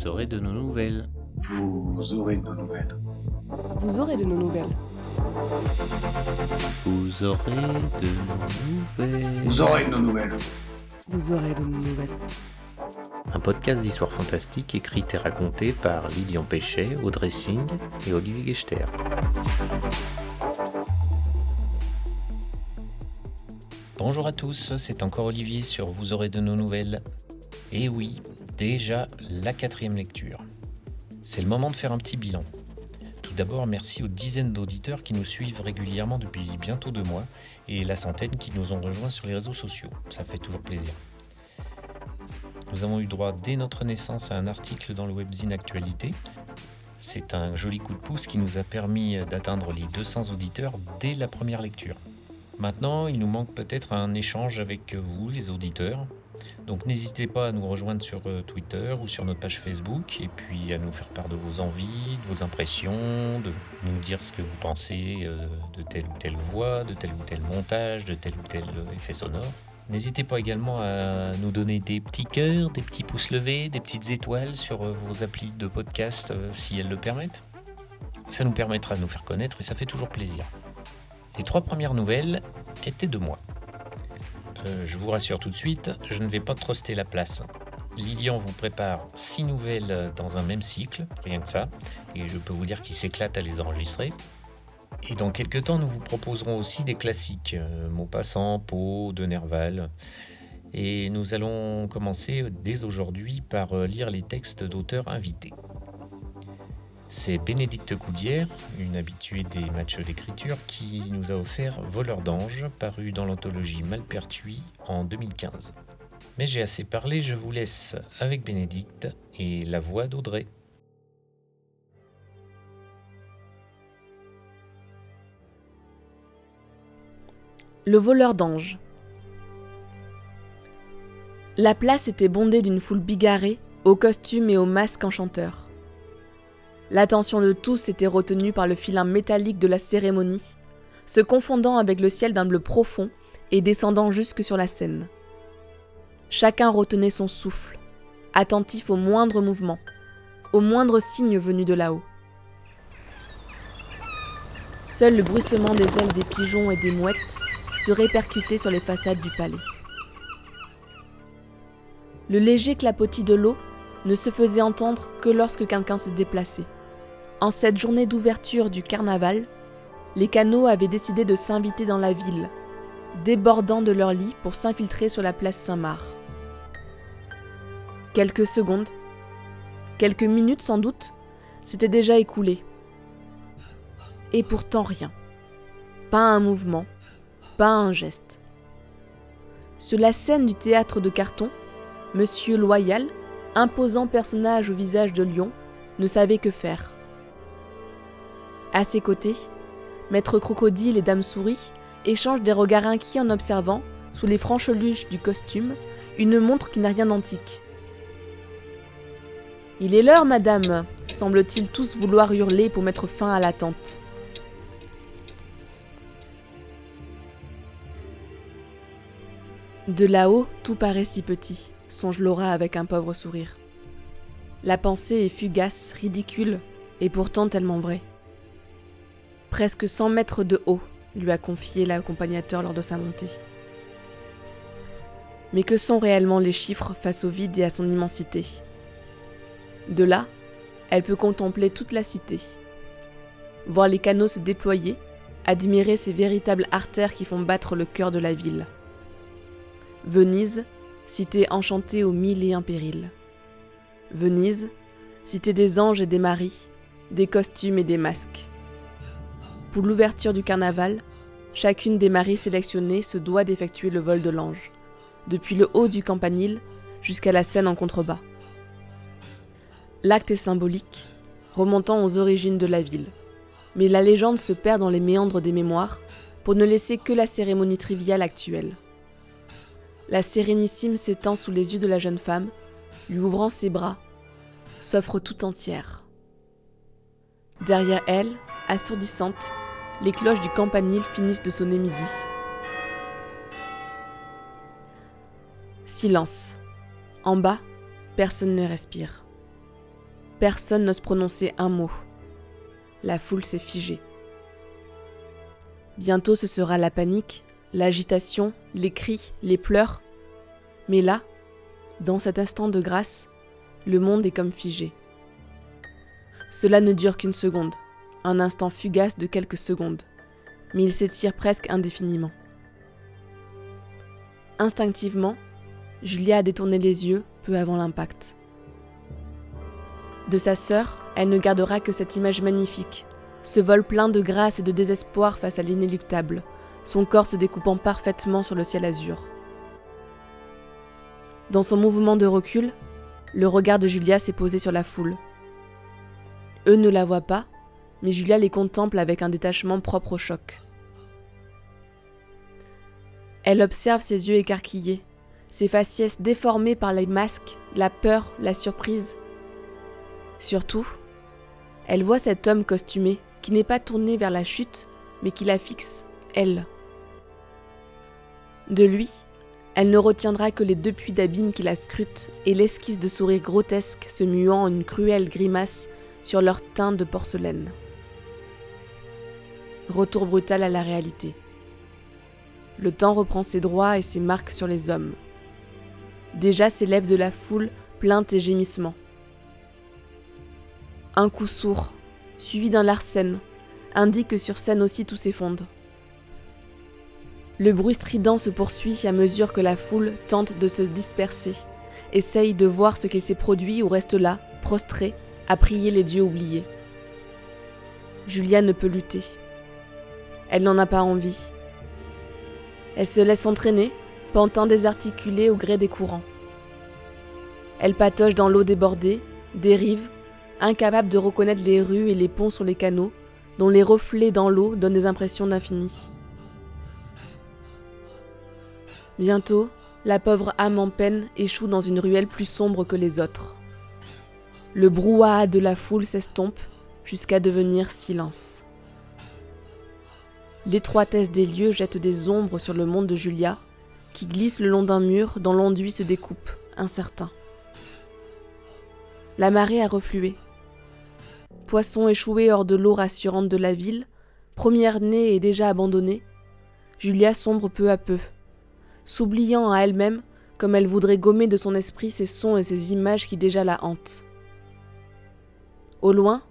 Vous aurez de nos nouvelles. Vous aurez de nos nouvelles. Vous aurez de nos nouvelles. Vous aurez de nos nouvelles. Vous aurez de nos nouvelles. Vous aurez de nos nouvelles. Un podcast d'histoire fantastique écrit et raconté par Lilian Péchet, Audrey Singh et Olivier Gechter. Bonjour à tous, c'est encore Olivier sur Vous aurez de nos nouvelles. Et oui, déjà la quatrième lecture. C'est le moment de faire un petit bilan. Tout d'abord, merci aux dizaines d'auditeurs qui nous suivent régulièrement depuis bientôt deux mois et la centaine qui nous ont rejoints sur les réseaux sociaux. Ça fait toujours plaisir. Nous avons eu droit dès notre naissance à un article dans le webzine Actualité. C'est un joli coup de pouce qui nous a permis d'atteindre les 200 auditeurs dès la première lecture. Maintenant, il nous manque peut-être un échange avec vous, les auditeurs. Donc n'hésitez pas à nous rejoindre sur euh, Twitter ou sur notre page Facebook et puis à nous faire part de vos envies, de vos impressions, de nous dire ce que vous pensez euh, de telle ou telle voix, de tel ou tel montage, de tel ou tel euh, effet sonore. N'hésitez pas également à nous donner des petits cœurs, des petits pouces levés, des petites étoiles sur vos applis de podcast si elles le permettent. Ça nous permettra de nous faire connaître et ça fait toujours plaisir. Les trois premières nouvelles étaient de moi. Euh, je vous rassure tout de suite, je ne vais pas truster la place. Lilian vous prépare six nouvelles dans un même cycle, rien que ça, et je peux vous dire qu'il s'éclate à les enregistrer. Et dans quelques temps, nous vous proposerons aussi des classiques, euh, Maupassant, Pau, de Nerval. Et nous allons commencer dès aujourd'hui par euh, lire les textes d'auteurs invités. C'est Bénédicte Coudière, une habituée des matchs d'écriture, qui nous a offert Voleur d'ange, paru dans l'anthologie Malpertuis en 2015. Mais j'ai assez parlé, je vous laisse avec Bénédicte et la voix d'Audrey. Le voleur d'ange. La place était bondée d'une foule bigarrée, aux costumes et aux masques enchanteurs. L'attention de tous était retenue par le filin métallique de la cérémonie, se confondant avec le ciel d'un bleu profond et descendant jusque sur la scène. Chacun retenait son souffle, attentif au moindre mouvement, au moindre signe venu de là-haut. Seul le bruissement des ailes des pigeons et des mouettes se répercutait sur les façades du palais. Le léger clapotis de l'eau ne se faisait entendre que lorsque quelqu'un se déplaçait. En cette journée d'ouverture du carnaval, les canaux avaient décidé de s'inviter dans la ville, débordant de leurs lits pour s'infiltrer sur la place Saint-Marc. Quelques secondes, quelques minutes sans doute, s'étaient déjà écoulées. Et pourtant rien. Pas un mouvement, pas un geste. Sur la scène du théâtre de carton, Monsieur Loyal, imposant personnage au visage de lion, ne savait que faire. À ses côtés, Maître Crocodile et Dame Souris échangent des regards inquiets en observant, sous les francheluches du costume, une montre qui n'a rien d'antique. Il est l'heure, madame, semble-t-il tous vouloir hurler pour mettre fin à l'attente. De là-haut, tout paraît si petit, songe Laura avec un pauvre sourire. La pensée est fugace, ridicule, et pourtant tellement vraie. Presque 100 mètres de haut, lui a confié l'accompagnateur lors de sa montée. Mais que sont réellement les chiffres face au vide et à son immensité? De là, elle peut contempler toute la cité, voir les canaux se déployer, admirer ces véritables artères qui font battre le cœur de la ville. Venise, cité enchantée aux mille et un périls. Venise, cité des anges et des maris, des costumes et des masques. Pour l'ouverture du carnaval, chacune des maries sélectionnées se doit d'effectuer le vol de l'ange, depuis le haut du campanile jusqu'à la scène en contrebas. L'acte est symbolique, remontant aux origines de la ville, mais la légende se perd dans les méandres des mémoires pour ne laisser que la cérémonie triviale actuelle. La sérénissime s'étend sous les yeux de la jeune femme, lui ouvrant ses bras, s'offre tout entière. Derrière elle, assourdissante, les cloches du campanile finissent de sonner midi. Silence. En bas, personne ne respire. personne n'ose prononcer un mot. La foule s'est figée. Bientôt ce sera la panique, l'agitation, les cris, les pleurs. Mais là, dans cet instant de grâce, le monde est comme figé. Cela ne dure qu'une seconde, un instant fugace de quelques secondes, mais il s'étire presque indéfiniment. Instinctivement, Julia a détourné les yeux peu avant l'impact. De sa sœur, elle ne gardera que cette image magnifique, ce vol plein de grâce et de désespoir face à l'inéluctable, son corps se découpant parfaitement sur le ciel azur. Dans son mouvement de recul, le regard de Julia s'est posé sur la foule. Eux ne la voient pas, mais Julia les contemple avec un détachement propre au choc. Elle observe ses yeux écarquillés, ses faciès déformés par les masques, la peur, la surprise. Surtout, elle voit cet homme costumé qui n'est pas tourné vers la chute, mais qui la fixe, elle. De lui, elle ne retiendra que les deux puits d'abîme qui la scrutent et l'esquisse de sourire grotesque se muant en une cruelle grimace sur leur teint de porcelaine. Retour brutal à la réalité. Le temps reprend ses droits et ses marques sur les hommes. Déjà s'élèvent de la foule plaintes et gémissements. Un coup sourd, suivi d'un larcène, indique que sur scène aussi tout s'effondre. Le bruit strident se poursuit à mesure que la foule tente de se disperser, essaye de voir ce qu'il s'est produit ou reste là, prostré, à prier les dieux oubliés. Julia ne peut lutter. Elle n'en a pas envie. Elle se laisse entraîner, pantant désarticulée au gré des courants. Elle patauge dans l'eau débordée, dérive, incapable de reconnaître les rues et les ponts sur les canaux, dont les reflets dans l'eau donnent des impressions d'infini. Bientôt, la pauvre âme en peine échoue dans une ruelle plus sombre que les autres. Le brouhaha de la foule s'estompe jusqu'à devenir silence. L'étroitesse des lieux jette des ombres sur le monde de Julia, qui glisse le long d'un mur dont l'enduit se découpe, incertain. La marée a reflué. Poisson échoué hors de l'eau rassurante de la ville, première née et déjà abandonnée, Julia sombre peu à peu, s'oubliant à elle-même comme elle voudrait gommer de son esprit ces sons et ces images qui déjà la hantent. Au loin,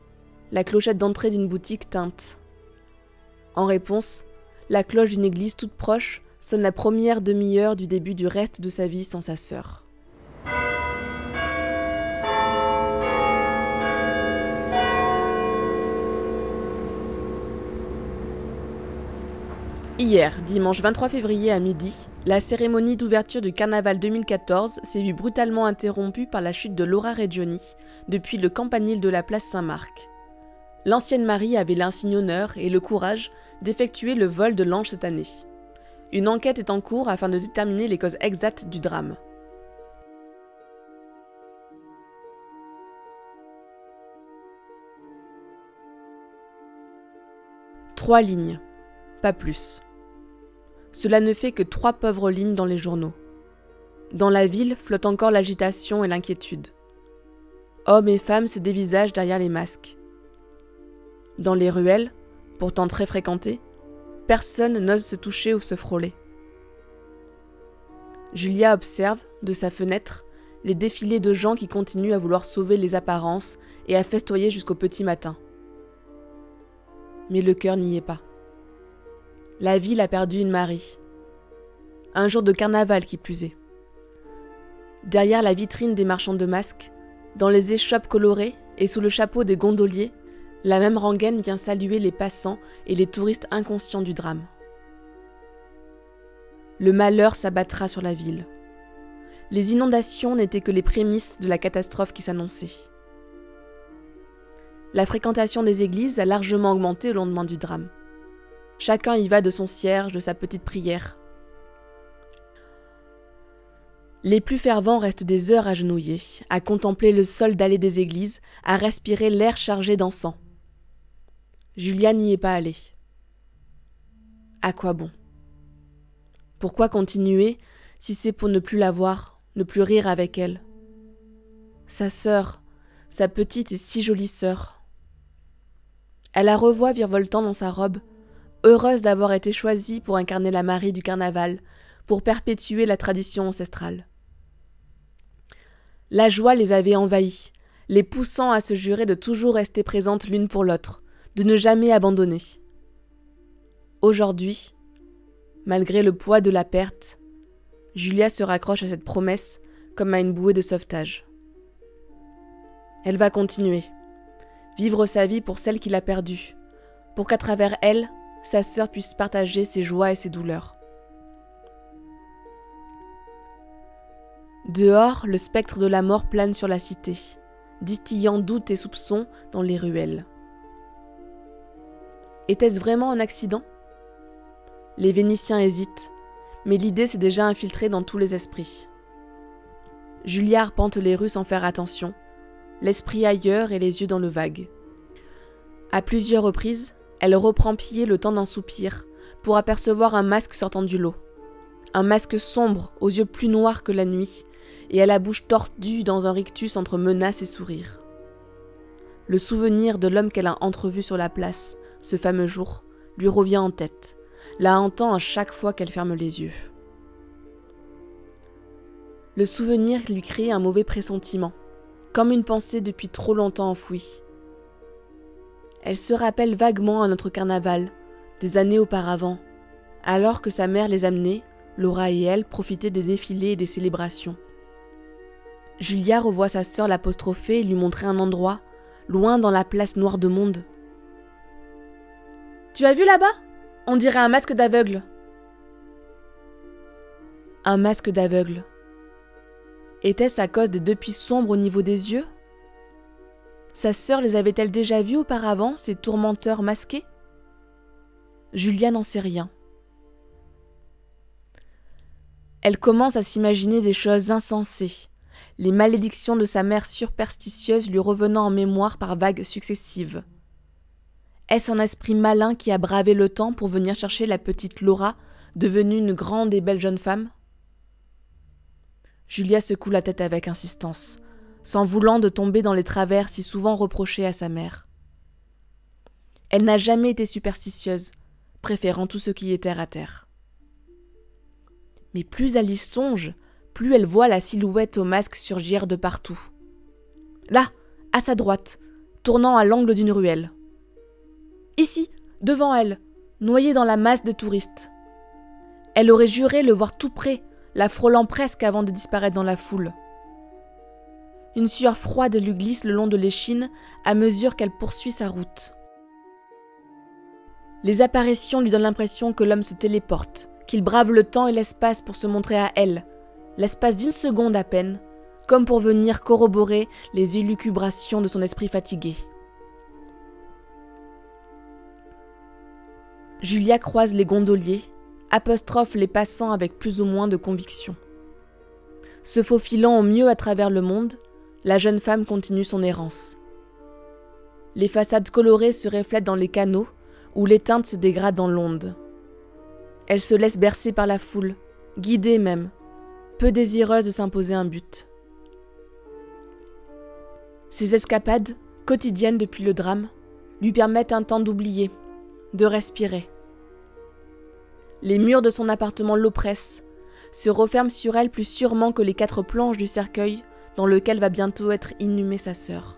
la clochette d'entrée d'une boutique teinte. En réponse, la cloche d'une église toute proche sonne la première demi-heure du début du reste de sa vie sans sa sœur. Hier, dimanche 23 février à midi, la cérémonie d'ouverture du carnaval 2014 s'est vue brutalement interrompue par la chute de Laura Reggioni depuis le campanile de la place Saint-Marc. L'ancienne Marie avait l'insigne honneur et le courage d'effectuer le vol de l'ange cette année. Une enquête est en cours afin de déterminer les causes exactes du drame. Trois lignes, pas plus. Cela ne fait que trois pauvres lignes dans les journaux. Dans la ville flotte encore l'agitation et l'inquiétude. Hommes et femmes se dévisagent derrière les masques. Dans les ruelles, pourtant très fréquentées, personne n'ose se toucher ou se frôler. Julia observe, de sa fenêtre, les défilés de gens qui continuent à vouloir sauver les apparences et à festoyer jusqu'au petit matin. Mais le cœur n'y est pas. La ville a perdu une Marie. Un jour de carnaval qui plus. Derrière la vitrine des marchands de masques, dans les échoppes colorées et sous le chapeau des gondoliers, la même rengaine vient saluer les passants et les touristes inconscients du drame. Le malheur s'abattra sur la ville. Les inondations n'étaient que les prémices de la catastrophe qui s'annonçait. La fréquentation des églises a largement augmenté au lendemain du drame. Chacun y va de son cierge, de sa petite prière. Les plus fervents restent des heures agenouillés, à contempler le sol dallé des églises, à respirer l'air chargé d'encens. Julia n'y est pas allée. À quoi bon? Pourquoi continuer si c'est pour ne plus la voir, ne plus rire avec elle? Sa sœur, sa petite et si jolie sœur. Elle la revoit virevoltant dans sa robe, heureuse d'avoir été choisie pour incarner la Marie du carnaval, pour perpétuer la tradition ancestrale. La joie les avait envahis, les poussant à se jurer de toujours rester présentes l'une pour l'autre, de ne jamais abandonner. Aujourd'hui, malgré le poids de la perte, Julia se raccroche à cette promesse comme à une bouée de sauvetage. Elle va continuer, vivre sa vie pour celle qu'il a perdue, pour qu'à travers elle, sa sœur puisse partager ses joies et ses douleurs. Dehors, le spectre de la mort plane sur la cité, distillant doutes et soupçons dans les ruelles. Était-ce vraiment un accident? Les Vénitiens hésitent, mais l'idée s'est déjà infiltrée dans tous les esprits. Julia arpente les rues sans faire attention, l'esprit ailleurs et les yeux dans le vague. À plusieurs reprises, elle reprend pied le temps d'un soupir pour apercevoir un masque sortant du lot. Un masque sombre, aux yeux plus noirs que la nuit, et à la bouche tordue dans un rictus entre menaces et sourires. Le souvenir de l'homme qu'elle a entrevu sur la place, ce fameux jour, lui revient en tête, la hantant à chaque fois qu'elle ferme les yeux. Le souvenir lui crée un mauvais pressentiment, comme une pensée depuis trop longtemps enfouie. Elle se rappelle vaguement à notre carnaval, des années auparavant, alors que sa mère les amenait, Laura et elle profitaient des défilés et des célébrations. Julia revoit sa sœur l'apostropher et lui montrer un endroit, loin dans la place noire de monde. Tu as vu là-bas? On dirait un masque d'aveugle. Un masque d'aveugle. Était-ce à cause des deux puits sombres au niveau des yeux? Sa sœur les avait-elle déjà vus auparavant, ces tourmenteurs masqués? Julia n'en sait rien. Elle commence à s'imaginer des choses insensées, les malédictions de sa mère superstitieuse lui revenant en mémoire par vagues successives. Est-ce un esprit malin qui a bravé le temps pour venir chercher la petite Laura, devenue une grande et belle jeune femme? Julia secoue la tête avec insistance, sans voulant de tomber dans les travers si souvent reprochés à sa mère. Elle n'a jamais été superstitieuse, préférant tout ce qui est terre à terre. Mais plus y songe, plus elle voit la silhouette au masque surgir de partout. Là, à sa droite, tournant à l'angle d'une ruelle. Ici, devant elle, noyée dans la masse des touristes. Elle aurait juré le voir tout près, la frôlant presque avant de disparaître dans la foule. Une sueur froide lui glisse le long de l'échine à mesure qu'elle poursuit sa route. Les apparitions lui donnent l'impression que l'homme se téléporte, qu'il brave le temps et l'espace pour se montrer à elle, l'espace d'une seconde à peine, comme pour venir corroborer les élucubrations de son esprit fatigué. Julia croise les gondoliers, apostrophe les passants avec plus ou moins de conviction. Se faufilant au mieux à travers le monde, la jeune femme continue son errance. Les façades colorées se reflètent dans les canaux, où les teintes se dégradent dans l'onde. Elle se laisse bercer par la foule, guidée même, peu désireuse de s'imposer un but. Ces escapades, quotidiennes depuis le drame, lui permettent un temps d'oublier, de respirer. Les murs de son appartement l'oppressent, se referment sur elle plus sûrement que les quatre planches du cercueil dans lequel va bientôt être inhumée sa sœur.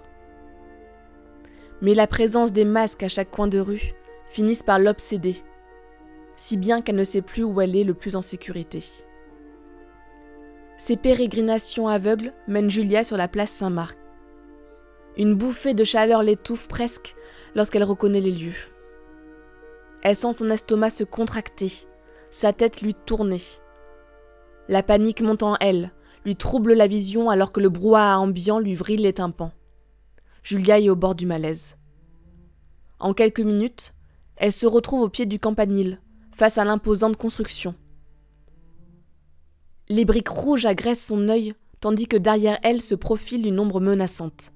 Mais la présence des masques à chaque coin de rue finissent par l'obséder, si bien qu'elle ne sait plus où elle est le plus en sécurité. Ses pérégrinations aveugles mènent Julia sur la place Saint-Marc. Une bouffée de chaleur l'étouffe presque lorsqu'elle reconnaît les lieux. Elle sent son estomac se contracter, sa tête lui tourner. La panique monte en elle, lui trouble la vision alors que le brouhaha ambiant lui vrille les tympans. Julia est au bord du malaise. En quelques minutes, elle se retrouve au pied du campanile, face à l'imposante construction. Les briques rouges agressent son œil, tandis que derrière elle se profile une ombre menaçante.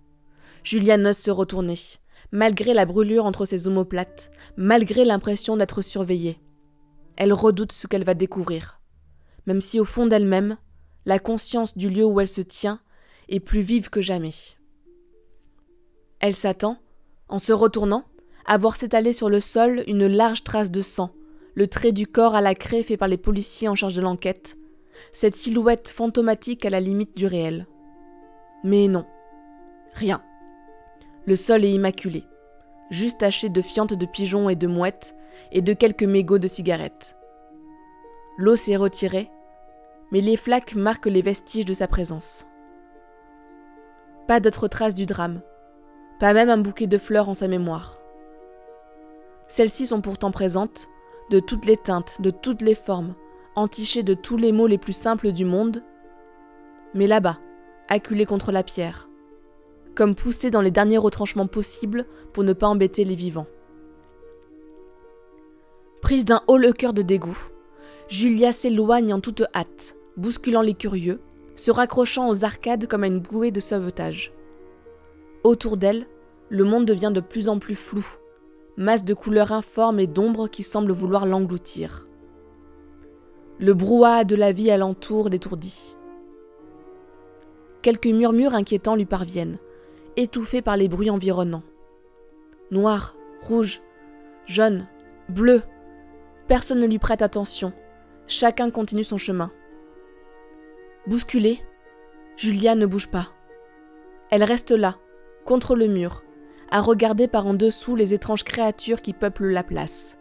Julia n'ose se retourner, malgré la brûlure entre ses omoplates, malgré l'impression d'être surveillée. Elle redoute ce qu'elle va découvrir, même si au fond d'elle-même, la conscience du lieu où elle se tient est plus vive que jamais. Elle s'attend, en se retournant, à voir s'étaler sur le sol une large trace de sang, le trait du corps à la craie fait par les policiers en charge de l'enquête, cette silhouette fantomatique à la limite du réel. Mais non, rien. Le sol est immaculé, juste taché de fientes de pigeons et de mouettes, et de quelques mégots de cigarettes. L'eau s'est retirée, mais les flaques marquent les vestiges de sa présence. Pas d'autres traces du drame, pas même un bouquet de fleurs en sa mémoire. Celles-ci sont pourtant présentes, de toutes les teintes, de toutes les formes, entichées de tous les mots les plus simples du monde, mais là-bas, acculées contre la pierre, comme poussées dans les derniers retranchements possibles pour ne pas embêter les vivants. Prise d'un haut le cœur de dégoût, Julia s'éloigne en toute hâte, bousculant les curieux, se raccrochant aux arcades comme à une bouée de sauvetage. Autour d'elle, le monde devient de plus en plus flou, masse de couleurs informes et d'ombres qui semblent vouloir l'engloutir. Le brouhaha de la vie alentour l'étourdit. Quelques murmures inquiétants lui parviennent, étouffés par les bruits environnants. Noir, rouge, jaune, bleu. Personne ne lui prête attention. Chacun continue son chemin. Bousculée, Julia ne bouge pas. Elle reste là, contre le mur, à regarder par en dessous les étranges créatures qui peuplent la place.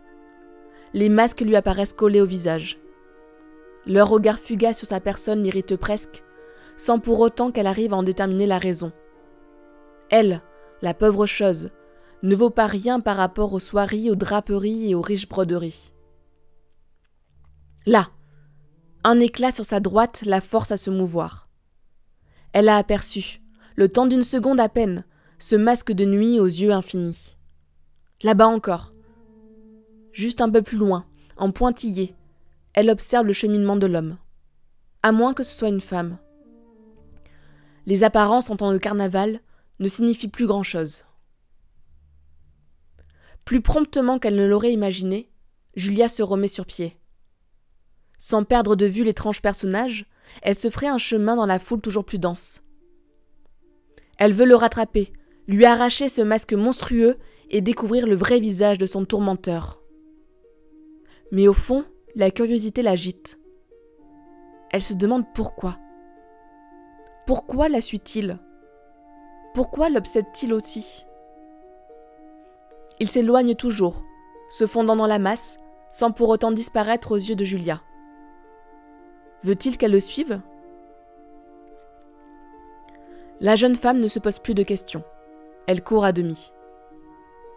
Les masques lui apparaissent collés au visage. Leur regard fugace sur sa personne l'irrite presque, sans pour autant qu'elle arrive à en déterminer la raison. Elle, la pauvre chose, ne vaut pas rien par rapport aux soieries, aux draperies et aux riches broderies. Là, un éclat sur sa droite la force à se mouvoir. Elle a aperçu, le temps d'une seconde à peine, ce masque de nuit aux yeux infinis. Là-bas encore. Juste un peu plus loin, en pointillé, elle observe le cheminement de l'homme. À moins que ce soit une femme. Les apparences en temps de carnaval ne signifient plus grand-chose. Plus promptement qu'elle ne l'aurait imaginé, Julia se remet sur pied. Sans perdre de vue l'étrange personnage, elle se ferait un chemin dans la foule toujours plus dense. Elle veut le rattraper, lui arracher ce masque monstrueux et découvrir le vrai visage de son tourmenteur. Mais au fond, la curiosité l'agite. Elle se demande pourquoi. Pourquoi la suit-il? Pourquoi l'obsède-t-il aussi? Il s'éloigne toujours, se fondant dans la masse, sans pour autant disparaître aux yeux de Julia. Veut-il qu'elle le suive? La jeune femme ne se pose plus de questions. Elle court à demi.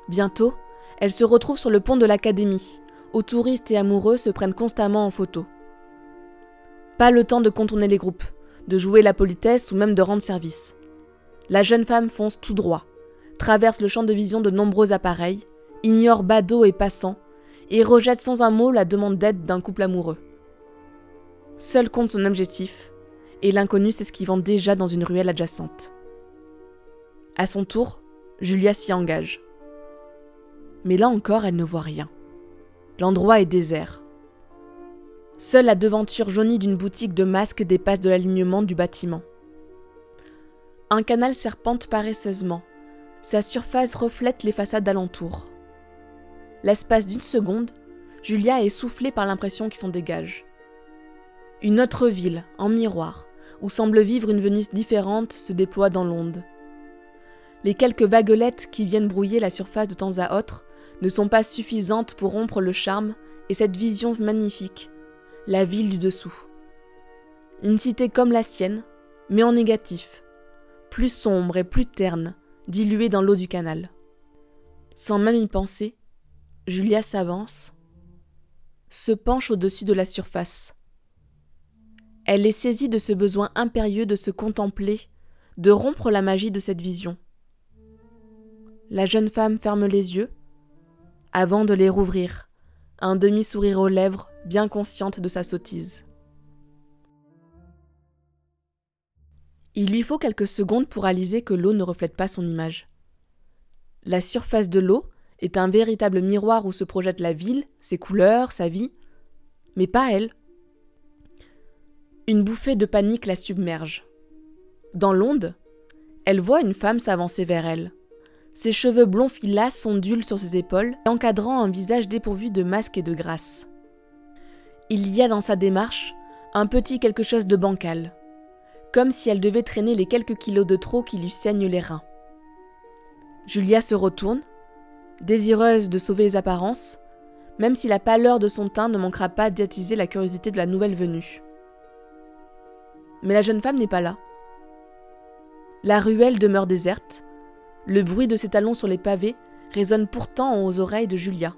Bientôt, elle se retrouve sur le pont de l'académie, où touristes et amoureux se prennent constamment en photo. Pas le temps de contourner les groupes, de jouer la politesse ou même de rendre service. La jeune femme fonce tout droit, traverse le champ de vision de nombreux appareils, ignore badauds et passants, et rejette sans un mot la demande d'aide d'un couple amoureux. Seul compte son objectif, et l'inconnu s'esquivant déjà dans une ruelle adjacente. À son tour, Julia s'y engage. Mais là encore, elle ne voit rien. L'endroit est désert. Seule la devanture jaunie d'une boutique de masques dépasse de l'alignement du bâtiment. Un canal serpente paresseusement. Sa surface reflète les façades alentour. L'espace d'une seconde, Julia est soufflée par l'impression qui s'en dégage. Une autre ville, en miroir, où semble vivre une Venise différente, se déploie dans l'onde. Les quelques vaguelettes qui viennent brouiller la surface de temps à autre ne sont pas suffisantes pour rompre le charme et cette vision magnifique, la ville du dessous. Une cité comme la sienne, mais en négatif, plus sombre et plus terne, diluée dans l'eau du canal. Sans même y penser, Julia s'avance, se penche au-dessus de la surface. Elle est saisie de ce besoin impérieux de se contempler, de rompre la magie de cette vision. La jeune femme ferme les yeux, avant de les rouvrir, un demi-sourire aux lèvres, bien consciente de sa sottise. Il lui faut quelques secondes pour réaliser que l'eau ne reflète pas son image. La surface de l'eau est un véritable miroir où se projette la ville, ses couleurs, sa vie, mais pas elle. Une bouffée de panique la submerge. Dans l'onde, elle voit une femme s'avancer vers elle, Ses cheveux blonds filasses s'ondulent sur ses épaules, encadrant un visage dépourvu de masque et de grâce. Il y a dans sa démarche un petit quelque chose de bancal, comme si elle devait traîner les quelques kilos de trop qui lui saignent les reins. Julia se retourne, désireuse de sauver les apparences, même si la pâleur de son teint ne manquera pas d'attiser la curiosité de la nouvelle venue. Mais la jeune femme n'est pas là. La ruelle demeure déserte, le bruit de ses talons sur les pavés résonne pourtant aux oreilles de Julia.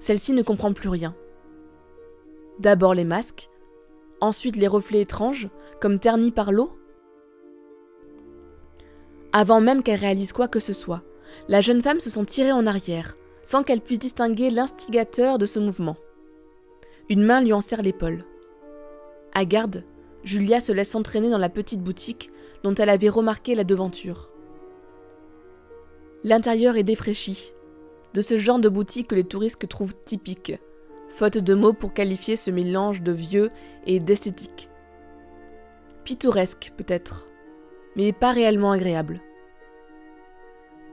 Celle-ci ne comprend plus rien. D'abord les masques, ensuite les reflets étranges, comme ternis par l'eau. Avant même qu'elle réalise quoi que ce soit, la jeune femme se sent tirée en arrière, sans qu'elle puisse distinguer l'instigateur de ce mouvement. Une main lui en serre l'épaule. À garde, Julia se laisse entraîner dans la petite boutique dont elle avait remarqué la devanture. L'intérieur est défraîchi, de ce genre de boutique que les touristes trouvent typique, faute de mots pour qualifier ce mélange de vieux et d'esthétique. Pittoresque peut-être, mais pas réellement agréable.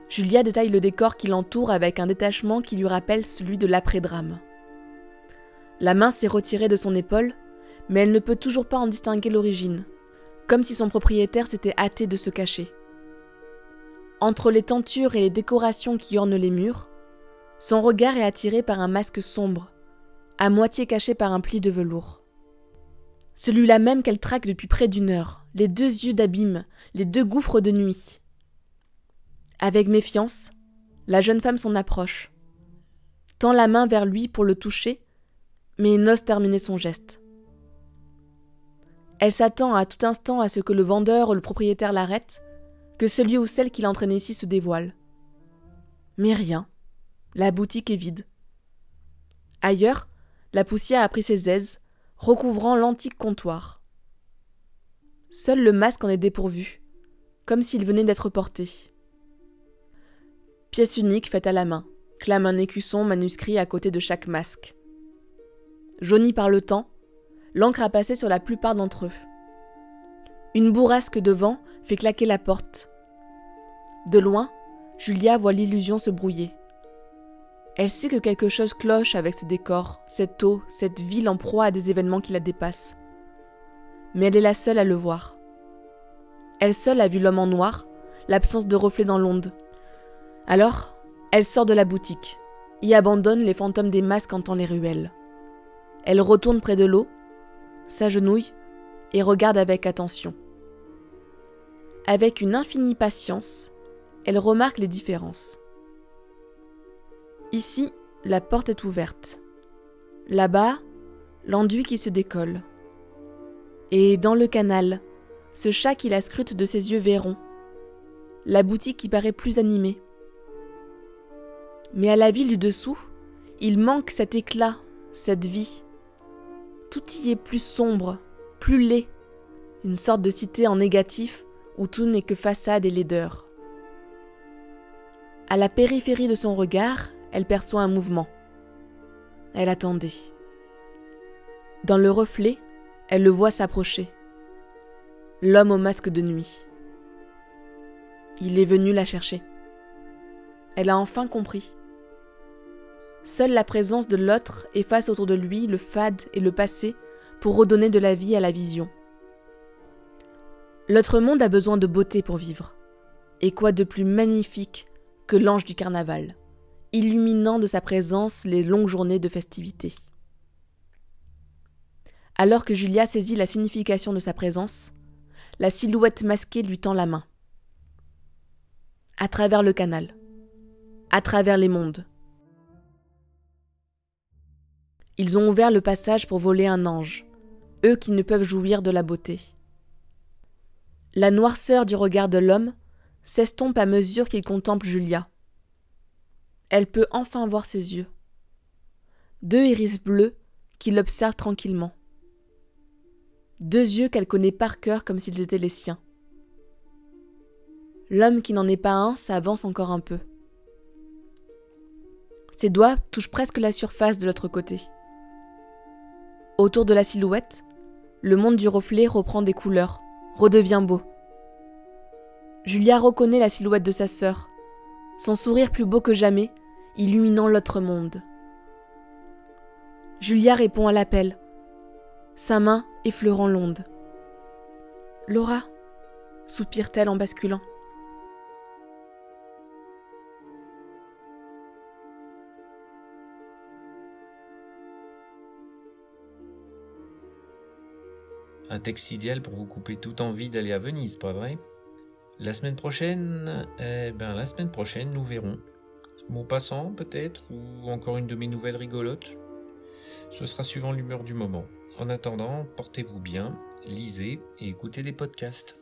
Julia détaille le décor qui l'entoure avec un détachement qui lui rappelle celui de l'après-drame. La main s'est retirée de son épaule, mais elle ne peut toujours pas en distinguer l'origine comme si son propriétaire s'était hâté de se cacher. Entre les tentures et les décorations qui ornent les murs, son regard est attiré par un masque sombre, à moitié caché par un pli de velours. Celui-là même qu'elle traque depuis près d'une heure, les deux yeux d'abîme, les deux gouffres de nuit. Avec méfiance, la jeune femme s'en approche, tend la main vers lui pour le toucher, mais n'ose terminer son geste. Elle s'attend à tout instant à ce que le vendeur ou le propriétaire l'arrête, que celui ou celle qui l'a entraîné ici se dévoile. Mais rien. La boutique est vide. Ailleurs, la poussière a pris ses aises, recouvrant l'antique comptoir. Seul le masque en est dépourvu, comme s'il venait d'être porté. Pièce unique faite à la main, clame un écusson manuscrit à côté de chaque masque. Jauni par le temps, L'encre a passé sur la plupart d'entre eux. Une bourrasque de vent fait claquer la porte. De loin, Julia voit l'illusion se brouiller. Elle sait que quelque chose cloche avec ce décor, cette eau, cette ville en proie à des événements qui la dépassent. Mais elle est la seule à le voir. Elle seule a vu l'homme en noir, l'absence de reflet dans l'onde. Alors, elle sort de la boutique, y abandonne les fantômes des masques en les ruelles. Elle retourne près de l'eau, s'agenouille et regarde avec attention. Avec une infinie patience, elle remarque les différences. Ici, la porte est ouverte. Là-bas, l'enduit qui se décolle. Et dans le canal, ce chat qui la scrute de ses yeux verrons. La boutique qui paraît plus animée. Mais à la ville du dessous, il manque cet éclat, cette vie tout y est plus sombre, plus laid, une sorte de cité en négatif où tout n'est que façade et laideur. À la périphérie de son regard, elle perçoit un mouvement. Elle attendait. Dans le reflet, elle le voit s'approcher. L'homme au masque de nuit. Il est venu la chercher. Elle a enfin compris. Seule la présence de l'autre efface autour de lui le fade et le passé pour redonner de la vie à la vision. L'autre monde a besoin de beauté pour vivre. Et quoi de plus magnifique que l'ange du carnaval, illuminant de sa présence les longues journées de festivité. Alors que Julia saisit la signification de sa présence, la silhouette masquée lui tend la main. À travers le canal, à travers les mondes, ils ont ouvert le passage pour voler un ange, eux qui ne peuvent jouir de la beauté. La noirceur du regard de l'homme s'estompe à mesure qu'il contemple Julia. Elle peut enfin voir ses yeux. Deux iris bleus qui l'observent tranquillement. Deux yeux qu'elle connaît par cœur comme s'ils étaient les siens. L'homme qui n'en est pas un s'avance encore un peu. Ses doigts touchent presque la surface de l'autre côté. Autour de la silhouette, le monde du reflet reprend des couleurs, redevient beau. Julia reconnaît la silhouette de sa sœur, son sourire plus beau que jamais, illuminant l'autre monde. Julia répond à l'appel, sa main effleurant l'onde. Laura soupire-t-elle en basculant. Un texte idéal pour vous couper toute envie d'aller à Venise, pas vrai? La semaine prochaine, eh ben la semaine prochaine, nous verrons. Mot passant peut-être, ou encore une de mes nouvelles rigolotes. Ce sera suivant l'humeur du moment. En attendant, portez-vous bien, lisez et écoutez des podcasts.